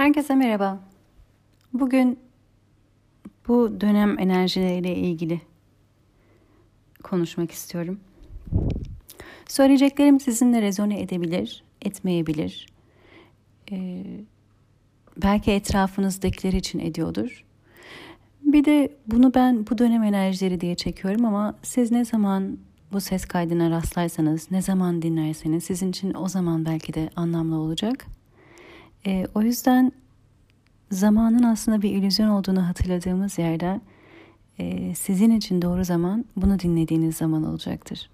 Herkese merhaba. Bugün bu dönem enerjileriyle ilgili konuşmak istiyorum. Söyleyeceklerim sizinle rezone edebilir, etmeyebilir. Ee, belki etrafınızdakiler için ediyordur. Bir de bunu ben bu dönem enerjileri diye çekiyorum ama siz ne zaman bu ses kaydına rastlarsanız, ne zaman dinlerseniz sizin için o zaman belki de anlamlı olacak. E, o yüzden zamanın aslında bir illüzyon olduğunu hatırladığımız yerde e, sizin için doğru zaman bunu dinlediğiniz zaman olacaktır.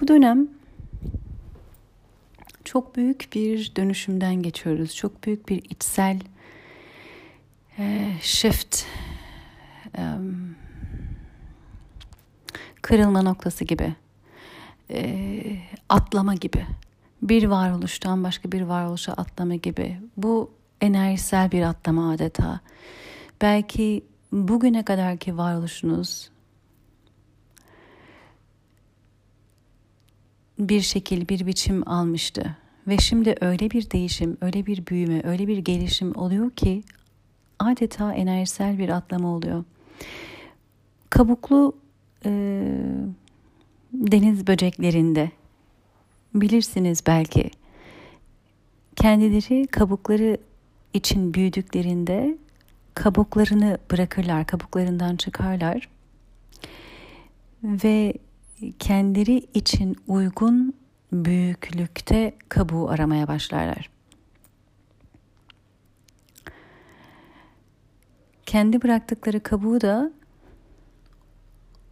Bu dönem çok büyük bir dönüşümden geçiyoruz. Çok büyük bir içsel e, shift, e, kırılma noktası gibi e, atlama gibi. Bir varoluştan başka bir varoluşa atlama gibi. Bu enerjisel bir atlama adeta. Belki bugüne kadarki varoluşunuz bir şekil, bir biçim almıştı. Ve şimdi öyle bir değişim, öyle bir büyüme, öyle bir gelişim oluyor ki adeta enerjisel bir atlama oluyor. Kabuklu e, deniz böceklerinde. Bilirsiniz belki. Kendileri kabukları için büyüdüklerinde kabuklarını bırakırlar, kabuklarından çıkarlar. Ve kendileri için uygun büyüklükte kabuğu aramaya başlarlar. Kendi bıraktıkları kabuğu da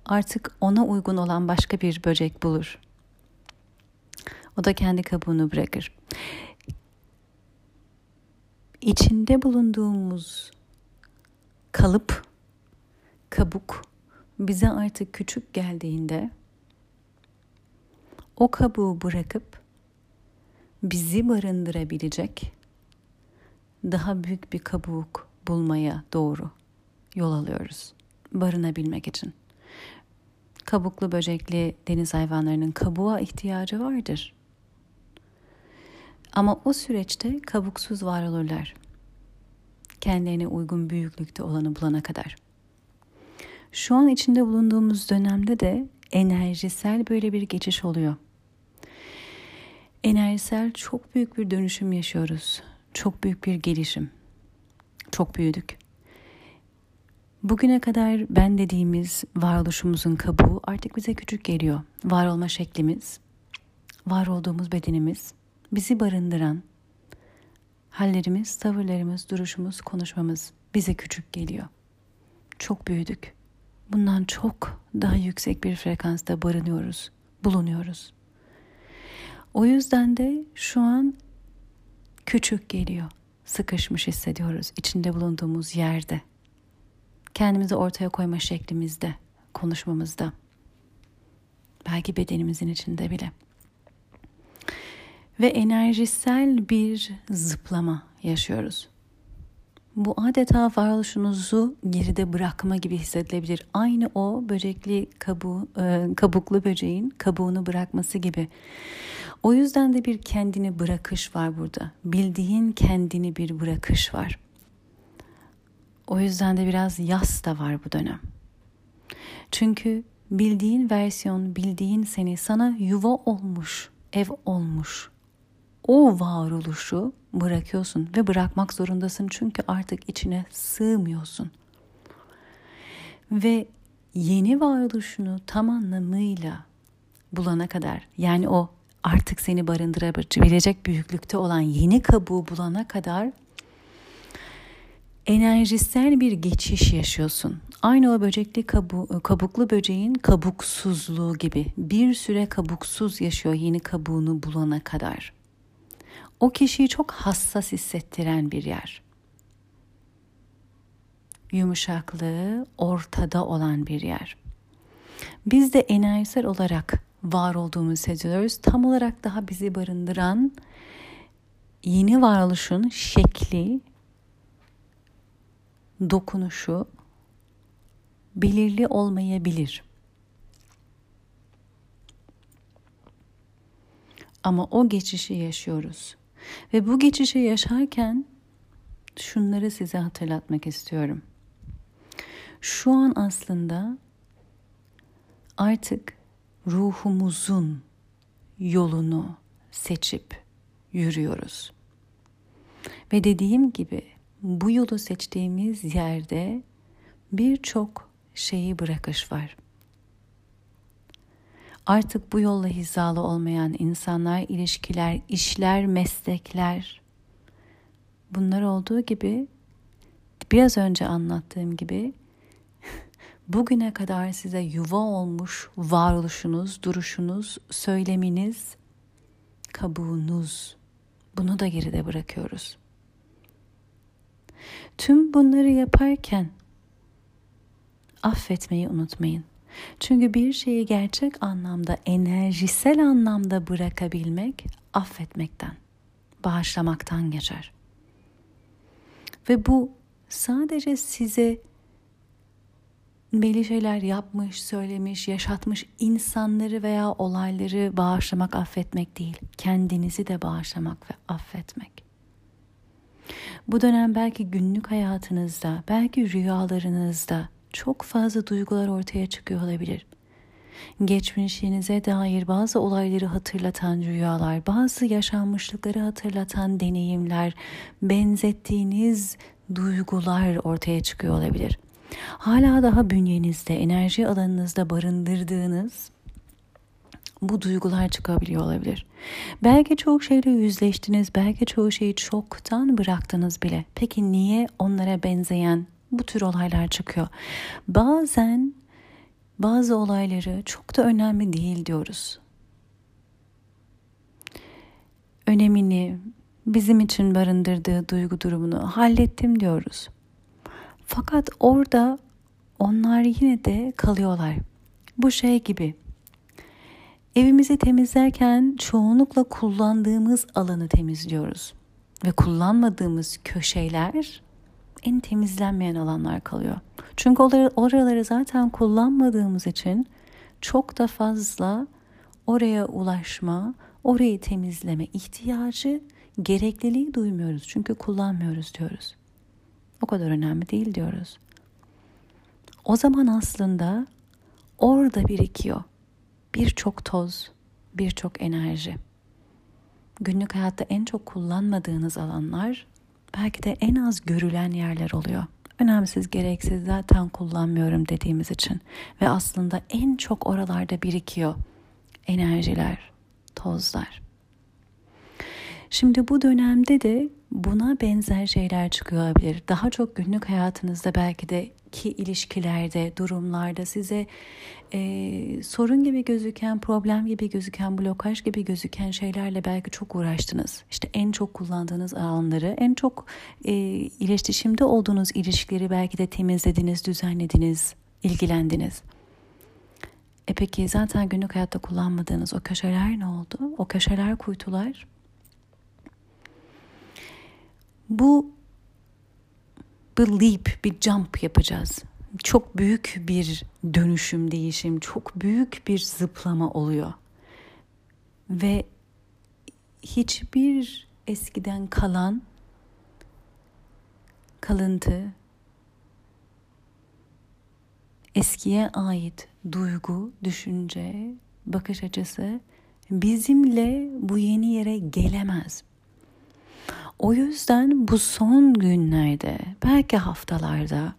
artık ona uygun olan başka bir böcek bulur. O da kendi kabuğunu bırakır. İçinde bulunduğumuz kalıp, kabuk bize artık küçük geldiğinde o kabuğu bırakıp bizi barındırabilecek daha büyük bir kabuk bulmaya doğru yol alıyoruz barınabilmek için kabuklu böcekli deniz hayvanlarının kabuğa ihtiyacı vardır. Ama o süreçte kabuksuz var olurlar. Kendilerine uygun büyüklükte olanı bulana kadar. Şu an içinde bulunduğumuz dönemde de enerjisel böyle bir geçiş oluyor. Enerjisel çok büyük bir dönüşüm yaşıyoruz. Çok büyük bir gelişim. Çok büyüdük. Bugüne kadar ben dediğimiz varoluşumuzun kabuğu artık bize küçük geliyor. Var olma şeklimiz, var olduğumuz bedenimiz, bizi barındıran hallerimiz, tavırlarımız, duruşumuz, konuşmamız bize küçük geliyor. Çok büyüdük. Bundan çok daha yüksek bir frekansta barınıyoruz, bulunuyoruz. O yüzden de şu an küçük geliyor. Sıkışmış hissediyoruz içinde bulunduğumuz yerde kendimizi ortaya koyma şeklimizde, konuşmamızda, belki bedenimizin içinde bile. Ve enerjisel bir zıplama yaşıyoruz. Bu adeta varoluşunuzu geride bırakma gibi hissedilebilir. Aynı o böcekli kabuğu, e, kabuklu böceğin kabuğunu bırakması gibi. O yüzden de bir kendini bırakış var burada. Bildiğin kendini bir bırakış var. O yüzden de biraz yas da var bu dönem. Çünkü bildiğin versiyon, bildiğin seni sana yuva olmuş, ev olmuş. O varoluşu bırakıyorsun ve bırakmak zorundasın çünkü artık içine sığmıyorsun. Ve yeni varoluşunu tam anlamıyla bulana kadar yani o artık seni barındırabilecek büyüklükte olan yeni kabuğu bulana kadar enerjisel bir geçiş yaşıyorsun. Aynı o böcekli kabu, kabuklu böceğin kabuksuzluğu gibi bir süre kabuksuz yaşıyor yeni kabuğunu bulana kadar. O kişiyi çok hassas hissettiren bir yer. Yumuşaklığı ortada olan bir yer. Biz de enerjisel olarak var olduğumuzu hissediyoruz. Tam olarak daha bizi barındıran yeni varoluşun şekli dokunuşu belirli olmayabilir. Ama o geçişi yaşıyoruz. Ve bu geçişi yaşarken şunları size hatırlatmak istiyorum. Şu an aslında artık ruhumuzun yolunu seçip yürüyoruz. Ve dediğim gibi bu yolu seçtiğimiz yerde birçok şeyi bırakış var. Artık bu yolla hizalı olmayan insanlar, ilişkiler, işler, meslekler bunlar olduğu gibi biraz önce anlattığım gibi bugüne kadar size yuva olmuş varoluşunuz, duruşunuz, söyleminiz, kabuğunuz bunu da geride bırakıyoruz. Tüm bunları yaparken affetmeyi unutmayın. Çünkü bir şeyi gerçek anlamda, enerjisel anlamda bırakabilmek affetmekten, bağışlamaktan geçer. Ve bu sadece size belli şeyler yapmış, söylemiş, yaşatmış insanları veya olayları bağışlamak, affetmek değil. Kendinizi de bağışlamak ve affetmek. Bu dönem belki günlük hayatınızda, belki rüyalarınızda çok fazla duygular ortaya çıkıyor olabilir. Geçmişinize dair bazı olayları hatırlatan rüyalar, bazı yaşanmışlıkları hatırlatan deneyimler, benzettiğiniz duygular ortaya çıkıyor olabilir. Hala daha bünyenizde, enerji alanınızda barındırdığınız bu duygular çıkabiliyor olabilir. Belki çok şeyle yüzleştiniz, belki çoğu şeyi çoktan bıraktınız bile. Peki niye onlara benzeyen bu tür olaylar çıkıyor? Bazen bazı olayları çok da önemli değil diyoruz. Önemini, bizim için barındırdığı duygu durumunu hallettim diyoruz. Fakat orada onlar yine de kalıyorlar. Bu şey gibi. Evimizi temizlerken çoğunlukla kullandığımız alanı temizliyoruz. Ve kullanmadığımız köşeler en temizlenmeyen alanlar kalıyor. Çünkü oraları zaten kullanmadığımız için çok da fazla oraya ulaşma, orayı temizleme ihtiyacı, gerekliliği duymuyoruz. Çünkü kullanmıyoruz diyoruz. O kadar önemli değil diyoruz. O zaman aslında orada birikiyor birçok toz, birçok enerji. Günlük hayatta en çok kullanmadığınız alanlar belki de en az görülen yerler oluyor. Önemsiz, gereksiz zaten kullanmıyorum dediğimiz için ve aslında en çok oralarda birikiyor enerjiler, tozlar. Şimdi bu dönemde de buna benzer şeyler çıkıyor olabilir. Daha çok günlük hayatınızda belki de ki ilişkilerde, durumlarda size e, sorun gibi gözüken, problem gibi gözüken, blokaj gibi gözüken şeylerle belki çok uğraştınız. İşte en çok kullandığınız alanları, en çok e, iletişimde olduğunuz ilişkileri belki de temizlediniz, düzenlediniz, ilgilendiniz. E peki zaten günlük hayatta kullanmadığınız o köşeler ne oldu? O köşeler, kuytular bu bir leap, bir jump yapacağız. Çok büyük bir dönüşüm, değişim, çok büyük bir zıplama oluyor. Ve hiçbir eskiden kalan kalıntı, eskiye ait duygu, düşünce, bakış açısı bizimle bu yeni yere gelemez. O yüzden bu son günlerde, belki haftalarda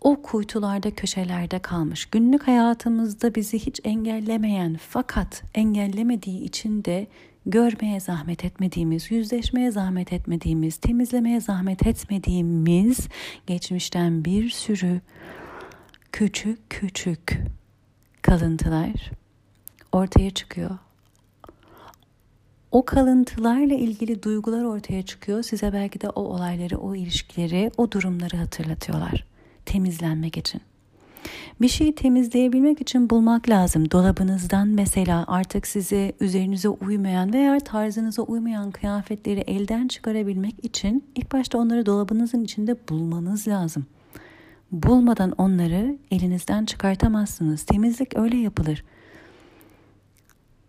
o kuytularda, köşelerde kalmış. Günlük hayatımızda bizi hiç engellemeyen fakat engellemediği için de görmeye zahmet etmediğimiz, yüzleşmeye zahmet etmediğimiz, temizlemeye zahmet etmediğimiz geçmişten bir sürü küçük küçük kalıntılar ortaya çıkıyor o kalıntılarla ilgili duygular ortaya çıkıyor. Size belki de o olayları, o ilişkileri, o durumları hatırlatıyorlar. Temizlenmek için. Bir şeyi temizleyebilmek için bulmak lazım. Dolabınızdan mesela artık size üzerinize uymayan veya tarzınıza uymayan kıyafetleri elden çıkarabilmek için ilk başta onları dolabınızın içinde bulmanız lazım. Bulmadan onları elinizden çıkartamazsınız. Temizlik öyle yapılır.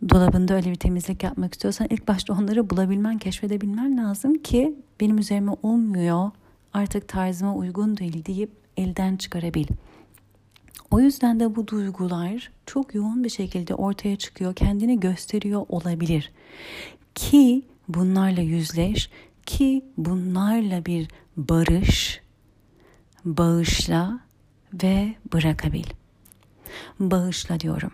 Dolabında öyle bir temizlik yapmak istiyorsan ilk başta onları bulabilmen, keşfedebilmen lazım ki benim üzerime olmuyor, artık tarzıma uygun değil deyip elden çıkarabil. O yüzden de bu duygular çok yoğun bir şekilde ortaya çıkıyor, kendini gösteriyor olabilir. Ki bunlarla yüzleş, ki bunlarla bir barış, bağışla ve bırakabil. Bağışla diyorum.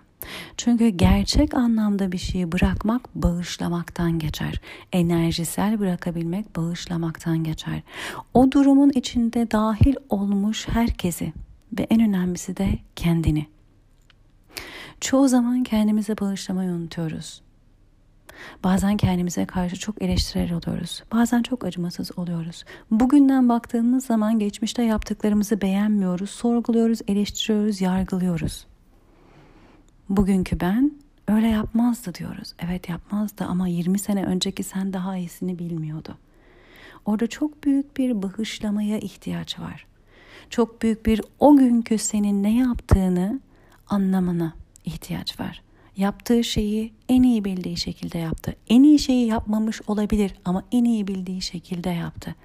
Çünkü gerçek anlamda bir şeyi bırakmak bağışlamaktan geçer. Enerjisel bırakabilmek bağışlamaktan geçer. O durumun içinde dahil olmuş herkesi ve en önemlisi de kendini. Çoğu zaman kendimize bağışlamayı unutuyoruz. Bazen kendimize karşı çok eleştirel oluyoruz. Bazen çok acımasız oluyoruz. Bugünden baktığımız zaman geçmişte yaptıklarımızı beğenmiyoruz, sorguluyoruz, eleştiriyoruz, yargılıyoruz. Bugünkü ben öyle yapmazdı diyoruz. Evet yapmazdı ama 20 sene önceki sen daha iyisini bilmiyordu. Orada çok büyük bir bağışlamaya ihtiyaç var. Çok büyük bir o günkü senin ne yaptığını anlamana ihtiyaç var. Yaptığı şeyi en iyi bildiği şekilde yaptı. En iyi şeyi yapmamış olabilir ama en iyi bildiği şekilde yaptı.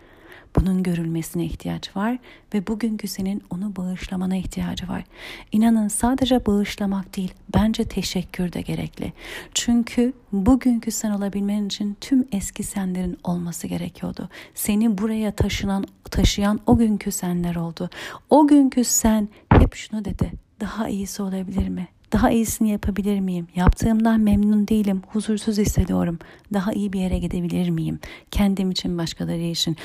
Bunun görülmesine ihtiyaç var ve bugünkü senin onu bağışlamana ihtiyacı var. İnanın sadece bağışlamak değil, bence teşekkür de gerekli. Çünkü bugünkü sen olabilmen için tüm eski senlerin olması gerekiyordu. Seni buraya taşınan, taşıyan o günkü senler oldu. O günkü sen hep şunu dedi. Daha iyisi olabilir mi? Daha iyisini yapabilir miyim? Yaptığımdan memnun değilim. Huzursuz hissediyorum. Daha iyi bir yere gidebilir miyim? Kendim için, başkaları için.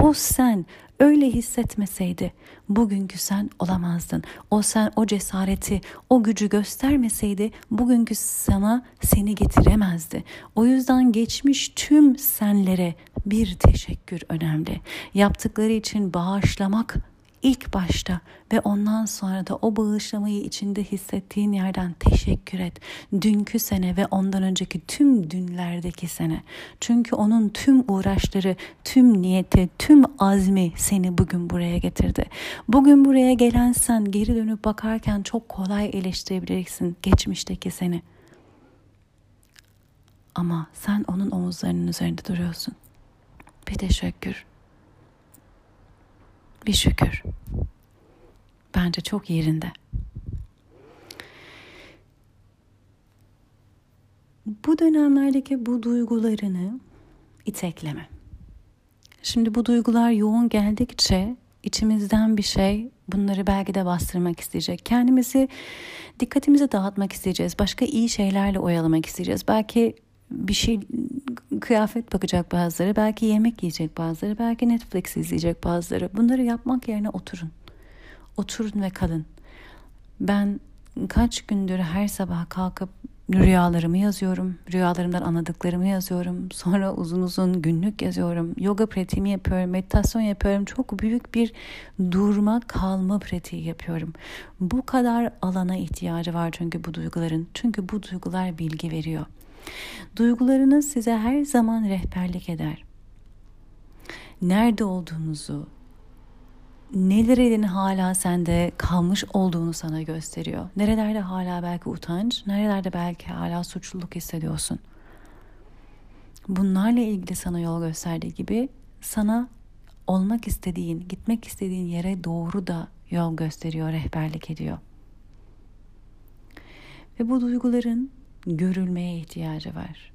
O sen öyle hissetmeseydi bugünkü sen olamazdın. O sen o cesareti, o gücü göstermeseydi bugünkü sana seni getiremezdi. O yüzden geçmiş tüm senlere bir teşekkür önemli. Yaptıkları için bağışlamak ilk başta ve ondan sonra da o bağışlamayı içinde hissettiğin yerden teşekkür et. Dünkü sene ve ondan önceki tüm dünlerdeki sene. Çünkü onun tüm uğraşları, tüm niyeti, tüm azmi seni bugün buraya getirdi. Bugün buraya gelen sen geri dönüp bakarken çok kolay eleştirebilirsin geçmişteki seni. Ama sen onun omuzlarının üzerinde duruyorsun. Bir teşekkür bir şükür. Bence çok yerinde. Bu dönemlerdeki bu duygularını itekleme. Şimdi bu duygular yoğun geldikçe içimizden bir şey bunları belki de bastırmak isteyecek. Kendimizi dikkatimizi dağıtmak isteyeceğiz. Başka iyi şeylerle oyalamak isteyeceğiz. Belki bir şey kıyafet bakacak bazıları, belki yemek yiyecek bazıları, belki Netflix izleyecek bazıları. Bunları yapmak yerine oturun. Oturun ve kalın. Ben kaç gündür her sabah kalkıp rüyalarımı yazıyorum. Rüyalarımdan anladıklarımı yazıyorum. Sonra uzun uzun günlük yazıyorum. Yoga pratiğimi yapıyorum. Meditasyon yapıyorum. Çok büyük bir durma kalma pratiği yapıyorum. Bu kadar alana ihtiyacı var çünkü bu duyguların. Çünkü bu duygular bilgi veriyor. Duygularınız size her zaman rehberlik eder. Nerede olduğunuzu, nelerin hala sende kalmış olduğunu sana gösteriyor. Nerelerde hala belki utanç, nerelerde belki hala suçluluk hissediyorsun. Bunlarla ilgili sana yol gösterdiği gibi sana olmak istediğin, gitmek istediğin yere doğru da yol gösteriyor, rehberlik ediyor. Ve bu duyguların görülmeye ihtiyacı var.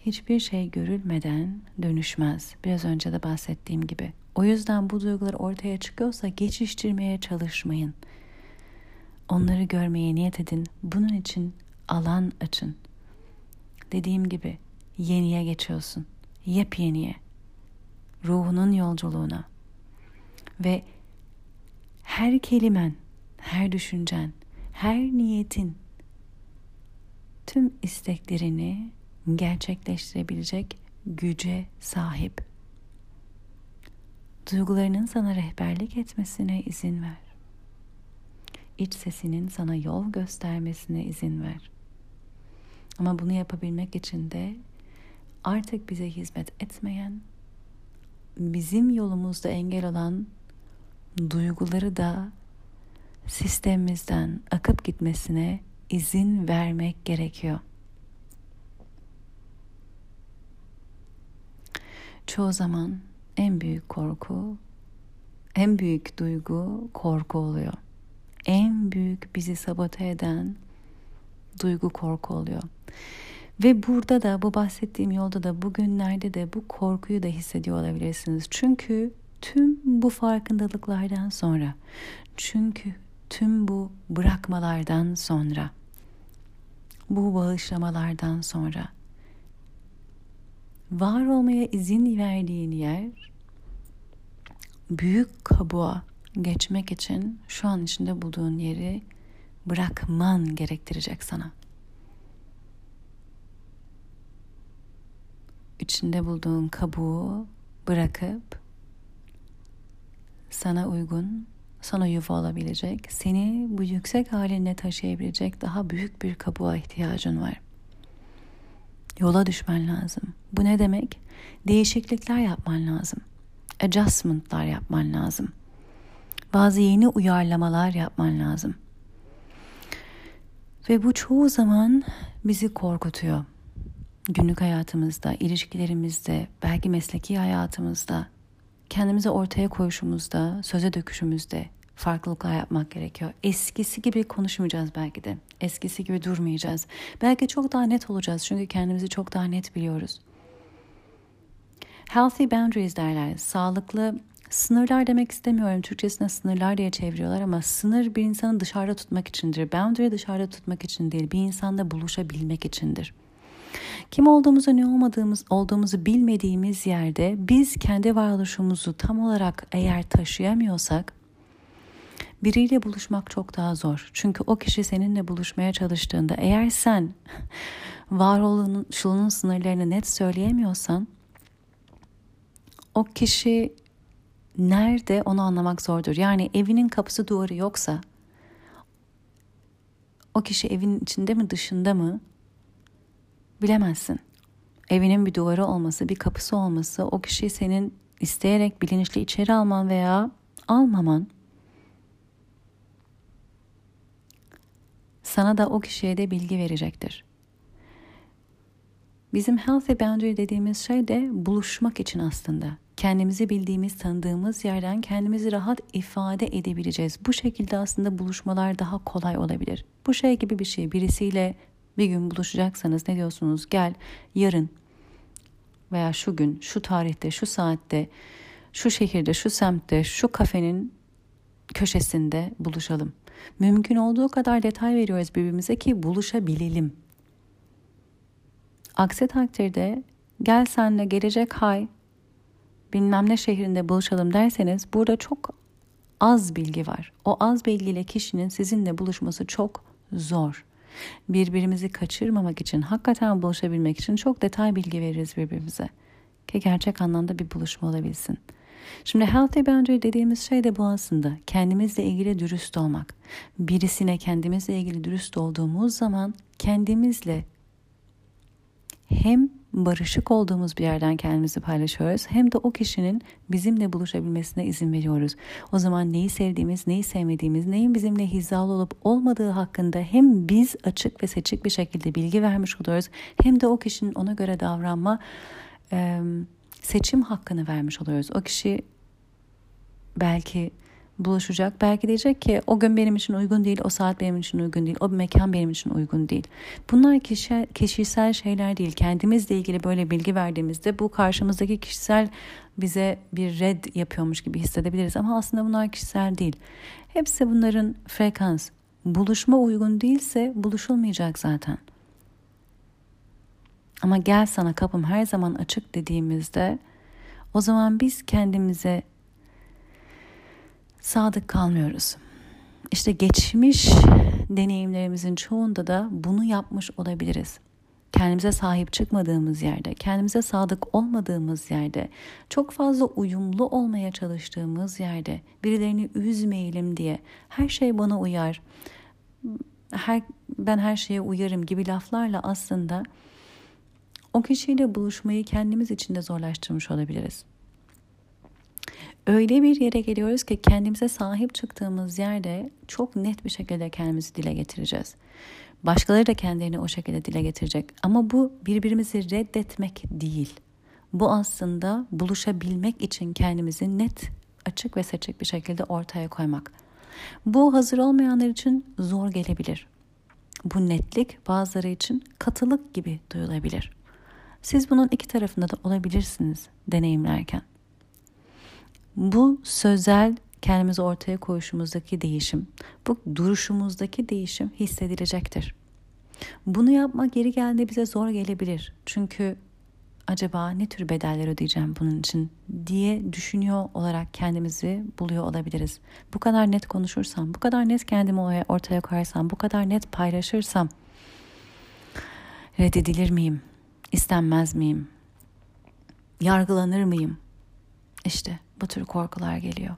Hiçbir şey görülmeden dönüşmez. Biraz önce de bahsettiğim gibi. O yüzden bu duygular ortaya çıkıyorsa geçiştirmeye çalışmayın. Onları görmeye niyet edin. Bunun için alan açın. Dediğim gibi yeniye geçiyorsun. Yepyeniye. Ruhunun yolculuğuna. Ve her kelimen, her düşüncen, her niyetin tüm isteklerini gerçekleştirebilecek güce sahip. Duygularının sana rehberlik etmesine izin ver. İç sesinin sana yol göstermesine izin ver. Ama bunu yapabilmek için de artık bize hizmet etmeyen, bizim yolumuzda engel olan duyguları da sistemimizden akıp gitmesine izin vermek gerekiyor. Çoğu zaman en büyük korku, en büyük duygu korku oluyor. En büyük bizi sabote eden duygu korku oluyor. Ve burada da bu bahsettiğim yolda da bugünlerde de bu korkuyu da hissediyor olabilirsiniz. Çünkü tüm bu farkındalıklardan sonra, çünkü tüm bu bırakmalardan sonra bu bağışlamalardan sonra var olmaya izin verdiğin yer büyük kabuğa geçmek için şu an içinde bulduğun yeri bırakman gerektirecek sana. İçinde bulduğun kabuğu bırakıp sana uygun, sana yuva olabilecek, seni bu yüksek haline taşıyabilecek daha büyük bir kabuğa ihtiyacın var. Yola düşmen lazım. Bu ne demek? Değişiklikler yapman lazım. Adjustment'lar yapman lazım. Bazı yeni uyarlamalar yapman lazım. Ve bu çoğu zaman bizi korkutuyor. Günlük hayatımızda, ilişkilerimizde, belki mesleki hayatımızda, kendimizi ortaya koyuşumuzda, söze döküşümüzde farklılıklar yapmak gerekiyor. Eskisi gibi konuşmayacağız belki de. Eskisi gibi durmayacağız. Belki çok daha net olacağız çünkü kendimizi çok daha net biliyoruz. Healthy boundaries derler. Sağlıklı sınırlar demek istemiyorum. Türkçesine sınırlar diye çeviriyorlar ama sınır bir insanı dışarıda tutmak içindir. Boundary dışarıda tutmak için değil. Bir insanda buluşabilmek içindir. Kim olduğumuzu ne olmadığımız olduğumuzu bilmediğimiz yerde biz kendi varoluşumuzu tam olarak eğer taşıyamıyorsak biriyle buluşmak çok daha zor. Çünkü o kişi seninle buluşmaya çalıştığında eğer sen varoluşunun sınırlarını net söyleyemiyorsan o kişi nerede onu anlamak zordur. Yani evinin kapısı duvarı yoksa o kişi evin içinde mi dışında mı bilemezsin. Evinin bir duvarı olması, bir kapısı olması o kişiyi senin isteyerek bilinçli içeri alman veya almaman sana da o kişiye de bilgi verecektir. Bizim healthy boundary dediğimiz şey de buluşmak için aslında. Kendimizi bildiğimiz, tanıdığımız yerden kendimizi rahat ifade edebileceğiz. Bu şekilde aslında buluşmalar daha kolay olabilir. Bu şey gibi bir şey. Birisiyle bir gün buluşacaksanız ne diyorsunuz? Gel yarın veya şu gün, şu tarihte, şu saatte, şu şehirde, şu semtte, şu kafenin köşesinde buluşalım. Mümkün olduğu kadar detay veriyoruz birbirimize ki buluşabilelim. Aksi takdirde gel senle gelecek hay bilmem ne şehrinde buluşalım derseniz burada çok az bilgi var. O az bilgiyle kişinin sizinle buluşması çok zor. Birbirimizi kaçırmamak için, hakikaten buluşabilmek için çok detay bilgi veririz birbirimize. Ki gerçek anlamda bir buluşma olabilsin. Şimdi healthy boundary dediğimiz şey de bu aslında. Kendimizle ilgili dürüst olmak. Birisine kendimizle ilgili dürüst olduğumuz zaman kendimizle hem barışık olduğumuz bir yerden kendimizi paylaşıyoruz hem de o kişinin bizimle buluşabilmesine izin veriyoruz. O zaman neyi sevdiğimiz, neyi sevmediğimiz, neyin bizimle hizalı olup olmadığı hakkında hem biz açık ve seçik bir şekilde bilgi vermiş oluyoruz hem de o kişinin ona göre davranma seçim hakkını vermiş oluyoruz. O kişi belki buluşacak. Belki diyecek ki o gün benim için uygun değil, o saat benim için uygun değil, o mekan benim için uygun değil. Bunlar kişi, kişisel şeyler değil. Kendimizle ilgili böyle bilgi verdiğimizde bu karşımızdaki kişisel bize bir red yapıyormuş gibi hissedebiliriz. Ama aslında bunlar kişisel değil. Hepsi bunların frekans. Buluşma uygun değilse buluşulmayacak zaten. Ama gel sana kapım her zaman açık dediğimizde o zaman biz kendimize sadık kalmıyoruz. İşte geçmiş deneyimlerimizin çoğunda da bunu yapmış olabiliriz. Kendimize sahip çıkmadığımız yerde, kendimize sadık olmadığımız yerde, çok fazla uyumlu olmaya çalıştığımız yerde, birilerini üzmeyelim diye her şey bana uyar, her, ben her şeye uyarım gibi laflarla aslında o kişiyle buluşmayı kendimiz için de zorlaştırmış olabiliriz öyle bir yere geliyoruz ki kendimize sahip çıktığımız yerde çok net bir şekilde kendimizi dile getireceğiz. Başkaları da kendilerini o şekilde dile getirecek. Ama bu birbirimizi reddetmek değil. Bu aslında buluşabilmek için kendimizi net, açık ve seçik bir şekilde ortaya koymak. Bu hazır olmayanlar için zor gelebilir. Bu netlik bazıları için katılık gibi duyulabilir. Siz bunun iki tarafında da olabilirsiniz deneyimlerken. Bu sözel kendimizi ortaya koyuşumuzdaki değişim, bu duruşumuzdaki değişim hissedilecektir. Bunu yapmak geri geldiğinde bize zor gelebilir. Çünkü acaba ne tür bedeller ödeyeceğim bunun için diye düşünüyor olarak kendimizi buluyor olabiliriz. Bu kadar net konuşursam, bu kadar net kendimi ortaya koyarsam, bu kadar net paylaşırsam reddedilir miyim? İstenmez miyim? Yargılanır mıyım? İşte bu tür korkular geliyor.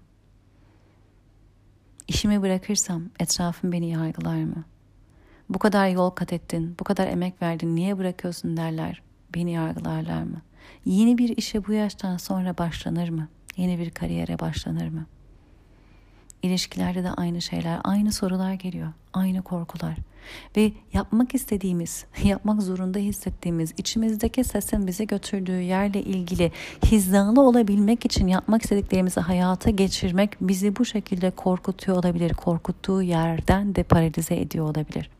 İşimi bırakırsam etrafım beni yargılar mı? Bu kadar yol kat ettin, bu kadar emek verdin, niye bırakıyorsun derler. Beni yargılarlar mı? Yeni bir işe bu yaştan sonra başlanır mı? Yeni bir kariyere başlanır mı? İlişkilerde de aynı şeyler, aynı sorular geliyor, aynı korkular. Ve yapmak istediğimiz, yapmak zorunda hissettiğimiz, içimizdeki sesin bizi götürdüğü yerle ilgili hizalı olabilmek için yapmak istediklerimizi hayata geçirmek bizi bu şekilde korkutuyor olabilir. Korkuttuğu yerden de paralize ediyor olabilir.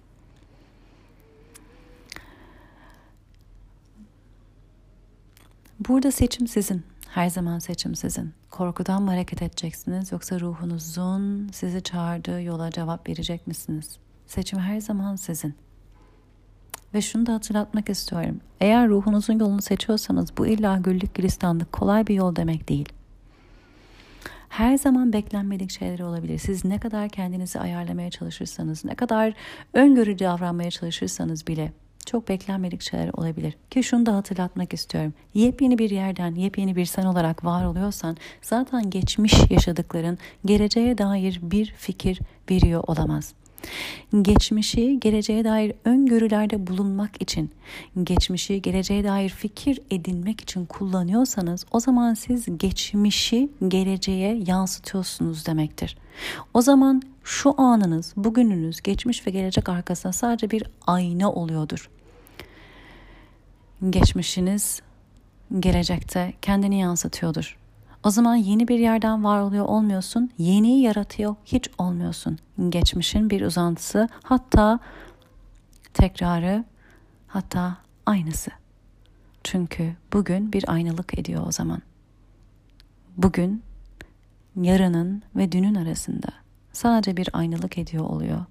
Burada seçim sizin. Her zaman seçim sizin. Korkudan mı hareket edeceksiniz yoksa ruhunuzun sizi çağırdığı yola cevap verecek misiniz? Seçim her zaman sizin. Ve şunu da hatırlatmak istiyorum. Eğer ruhunuzun yolunu seçiyorsanız bu illa güllük gülistanlık kolay bir yol demek değil. Her zaman beklenmedik şeyler olabilir. Siz ne kadar kendinizi ayarlamaya çalışırsanız, ne kadar öngörü davranmaya çalışırsanız bile çok beklenmedik şeyler olabilir. Ki şunu da hatırlatmak istiyorum. Yepyeni bir yerden, yepyeni bir sen olarak var oluyorsan zaten geçmiş yaşadıkların geleceğe dair bir fikir veriyor olamaz. Geçmişi geleceğe dair öngörülerde bulunmak için, geçmişi geleceğe dair fikir edinmek için kullanıyorsanız o zaman siz geçmişi geleceğe yansıtıyorsunuz demektir. O zaman şu anınız, bugününüz, geçmiş ve gelecek arkasında sadece bir ayna oluyordur. Geçmişiniz gelecekte kendini yansıtıyordur. O zaman yeni bir yerden var oluyor olmuyorsun, yeniyi yaratıyor hiç olmuyorsun. Geçmişin bir uzantısı, hatta tekrarı, hatta aynısı. Çünkü bugün bir aynalık ediyor o zaman. Bugün yarının ve dünün arasında sadece bir aynalık ediyor oluyor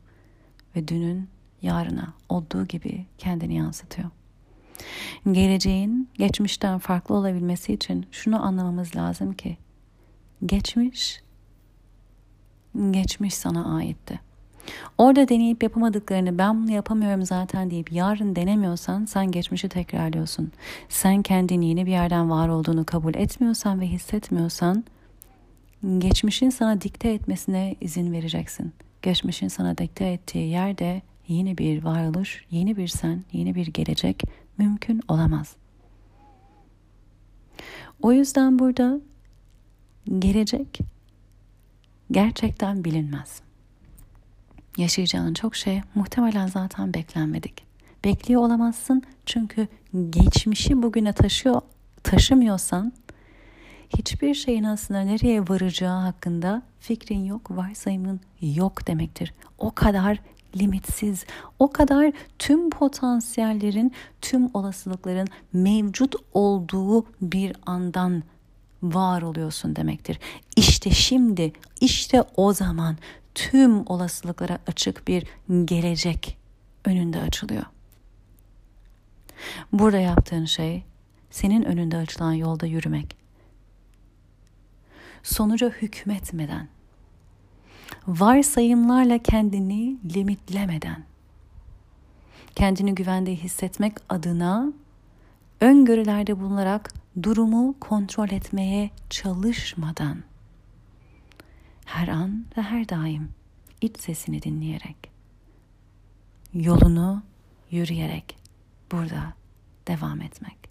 ve dünün yarına olduğu gibi kendini yansıtıyor. Geleceğin geçmişten farklı olabilmesi için şunu anlamamız lazım ki geçmiş geçmiş sana aitti. Orada deneyip yapamadıklarını ben bunu yapamıyorum zaten deyip yarın denemiyorsan sen geçmişi tekrarlıyorsun. Sen kendini yeni bir yerden var olduğunu kabul etmiyorsan ve hissetmiyorsan geçmişin sana dikte etmesine izin vereceksin. Geçmişin sana dikte ettiği yerde yeni bir varoluş, yeni bir sen, yeni bir gelecek mümkün olamaz. O yüzden burada gelecek gerçekten bilinmez. Yaşayacağın çok şey muhtemelen zaten beklenmedik. Bekliyor olamazsın çünkü geçmişi bugüne taşıyor taşımıyorsan hiçbir şeyin aslında nereye varacağı hakkında fikrin yok, varsayımın yok demektir. O kadar limitsiz, o kadar tüm potansiyellerin, tüm olasılıkların mevcut olduğu bir andan var oluyorsun demektir. İşte şimdi, işte o zaman tüm olasılıklara açık bir gelecek önünde açılıyor. Burada yaptığın şey senin önünde açılan yolda yürümek. Sonuca hükmetmeden varsayımlarla kendini limitlemeden, kendini güvende hissetmek adına öngörülerde bulunarak durumu kontrol etmeye çalışmadan her an ve her daim iç sesini dinleyerek yolunu yürüyerek burada devam etmek.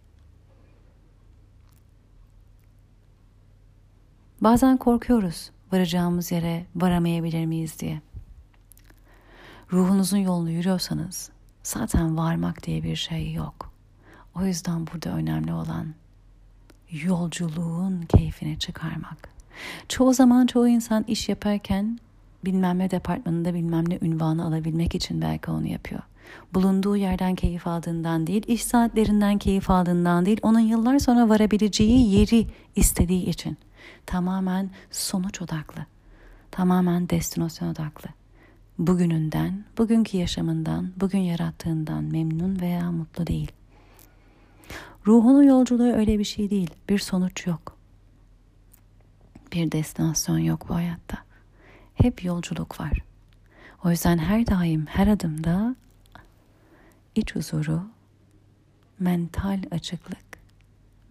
Bazen korkuyoruz varacağımız yere varamayabilir miyiz diye. Ruhunuzun yolunu yürüyorsanız zaten varmak diye bir şey yok. O yüzden burada önemli olan yolculuğun keyfini çıkarmak. Çoğu zaman çoğu insan iş yaparken bilmem ne departmanında bilmem ne ünvanı alabilmek için belki onu yapıyor. Bulunduğu yerden keyif aldığından değil, iş saatlerinden keyif aldığından değil, onun yıllar sonra varabileceği yeri istediği için. Tamamen sonuç odaklı, tamamen destinasyon odaklı. Bugününden, bugünkü yaşamından, bugün yarattığından memnun veya mutlu değil. Ruhunun yolculuğu öyle bir şey değil, bir sonuç yok. Bir destinasyon yok bu hayatta. Hep yolculuk var. O yüzden her daim her adımda iç huzuru, mental açıklık,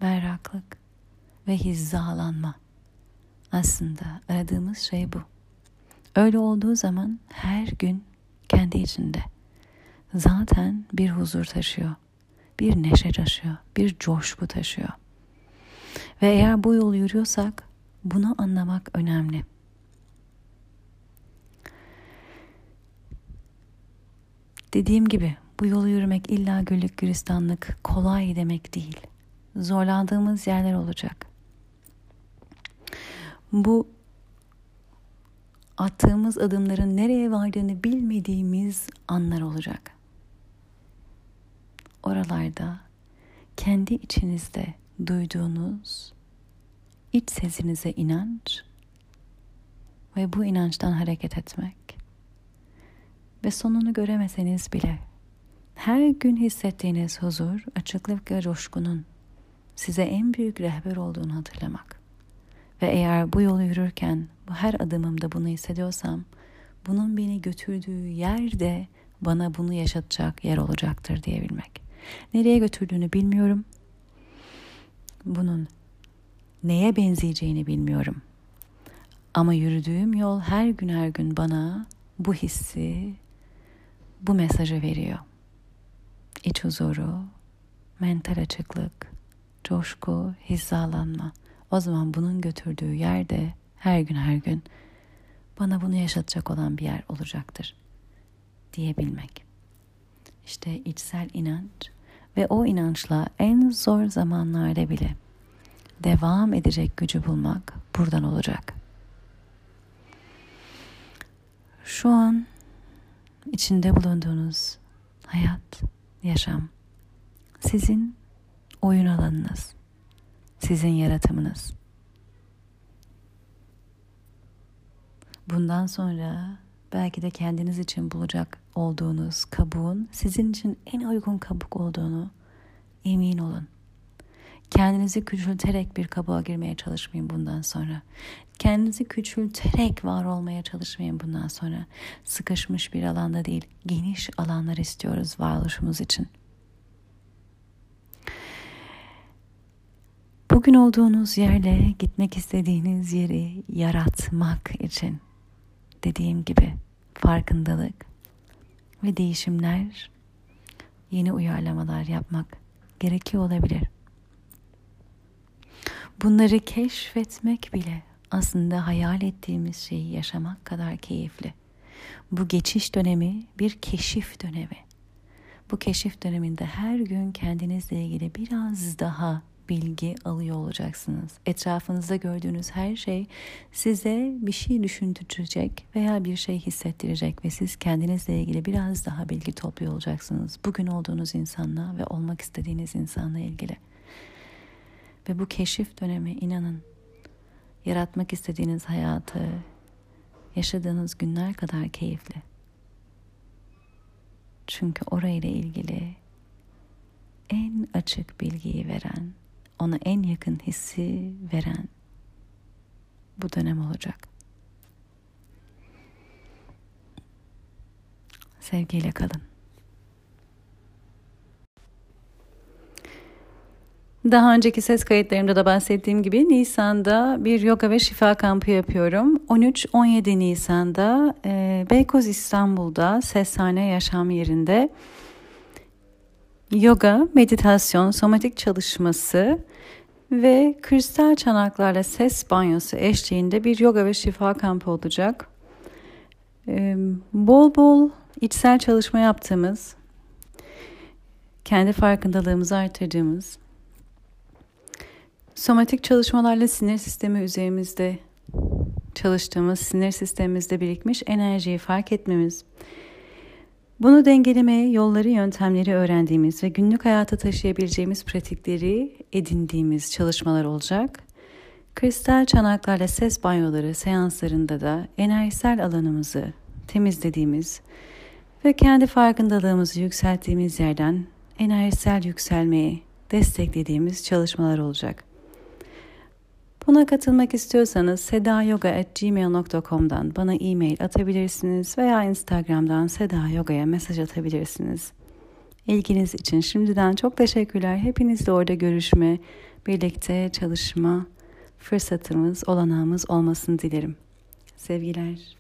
berraklık ve hizalanma. Aslında aradığımız şey bu. Öyle olduğu zaman her gün kendi içinde zaten bir huzur taşıyor, bir neşe taşıyor, bir coşku taşıyor. Ve eğer bu yolu yürüyorsak bunu anlamak önemli. Dediğim gibi bu yolu yürümek illa güllük gülistanlık kolay demek değil. Zorlandığımız yerler olacak. Bu attığımız adımların nereye vardığını bilmediğimiz anlar olacak. Oralarda kendi içinizde duyduğunuz iç sesinize inanç ve bu inançtan hareket etmek ve sonunu göremeseniz bile her gün hissettiğiniz huzur, açıklık ve coşkunun size en büyük rehber olduğunu hatırlamak. Ve eğer bu yolu yürürken bu her adımımda bunu hissediyorsam bunun beni götürdüğü yerde bana bunu yaşatacak yer olacaktır diyebilmek. Nereye götürdüğünü bilmiyorum. Bunun neye benzeyeceğini bilmiyorum. Ama yürüdüğüm yol her gün her gün bana bu hissi, bu mesajı veriyor. İç huzuru, mental açıklık, coşku, hizalanma. O zaman bunun götürdüğü yerde her gün her gün bana bunu yaşatacak olan bir yer olacaktır diyebilmek. İşte içsel inanç ve o inançla en zor zamanlarda bile devam edecek gücü bulmak buradan olacak. Şu an içinde bulunduğunuz hayat, yaşam sizin oyun alanınız, sizin yaratımınız. Bundan sonra belki de kendiniz için bulacak olduğunuz kabuğun sizin için en uygun kabuk olduğunu emin olun. Kendinizi küçülterek bir kabuğa girmeye çalışmayın bundan sonra. Kendinizi küçülterek var olmaya çalışmayın bundan sonra. Sıkışmış bir alanda değil, geniş alanlar istiyoruz varoluşumuz için. Bugün olduğunuz yerle gitmek istediğiniz yeri yaratmak için dediğim gibi farkındalık ve değişimler, yeni uyarlamalar yapmak gerekiyor olabilir. Bunları keşfetmek bile aslında hayal ettiğimiz şeyi yaşamak kadar keyifli. Bu geçiş dönemi bir keşif dönemi. Bu keşif döneminde her gün kendinizle ilgili biraz daha bilgi alıyor olacaksınız. Etrafınızda gördüğünüz her şey size bir şey düşündürecek veya bir şey hissettirecek ve siz kendinizle ilgili biraz daha bilgi topluyor olacaksınız. Bugün olduğunuz insanla ve olmak istediğiniz insanla ilgili. Ve bu keşif dönemi inanın yaratmak istediğiniz hayatı yaşadığınız günler kadar keyifli. Çünkü orayla ilgili en açık bilgiyi veren, ona en yakın hissi veren bu dönem olacak. Sevgiyle kalın. Daha önceki ses kayıtlarımda da bahsettiğim gibi Nisan'da bir yoga ve şifa kampı yapıyorum. 13-17 Nisan'da e, Beykoz İstanbul'da Seshane Yaşam Yerinde yoga, meditasyon, somatik çalışması ve kristal çanaklarla ses banyosu eşliğinde bir yoga ve şifa kampı olacak. E, bol bol içsel çalışma yaptığımız, kendi farkındalığımızı artırdığımız, Somatik çalışmalarla sinir sistemi üzerimizde çalıştığımız, sinir sistemimizde birikmiş enerjiyi fark etmemiz, bunu dengelemeye yolları, yöntemleri öğrendiğimiz ve günlük hayata taşıyabileceğimiz pratikleri edindiğimiz çalışmalar olacak. Kristal çanaklarla ses banyoları seanslarında da enerjisel alanımızı temizlediğimiz ve kendi farkındalığımızı yükselttiğimiz yerden enerjisel yükselmeyi desteklediğimiz çalışmalar olacak. Buna katılmak istiyorsanız sedayoga.gmail.com'dan bana e-mail atabilirsiniz veya Instagram'dan Seda Yoga'ya mesaj atabilirsiniz. İlginiz için şimdiden çok teşekkürler. Hepinizle orada görüşme, birlikte çalışma fırsatımız, olanağımız olmasını dilerim. Sevgiler.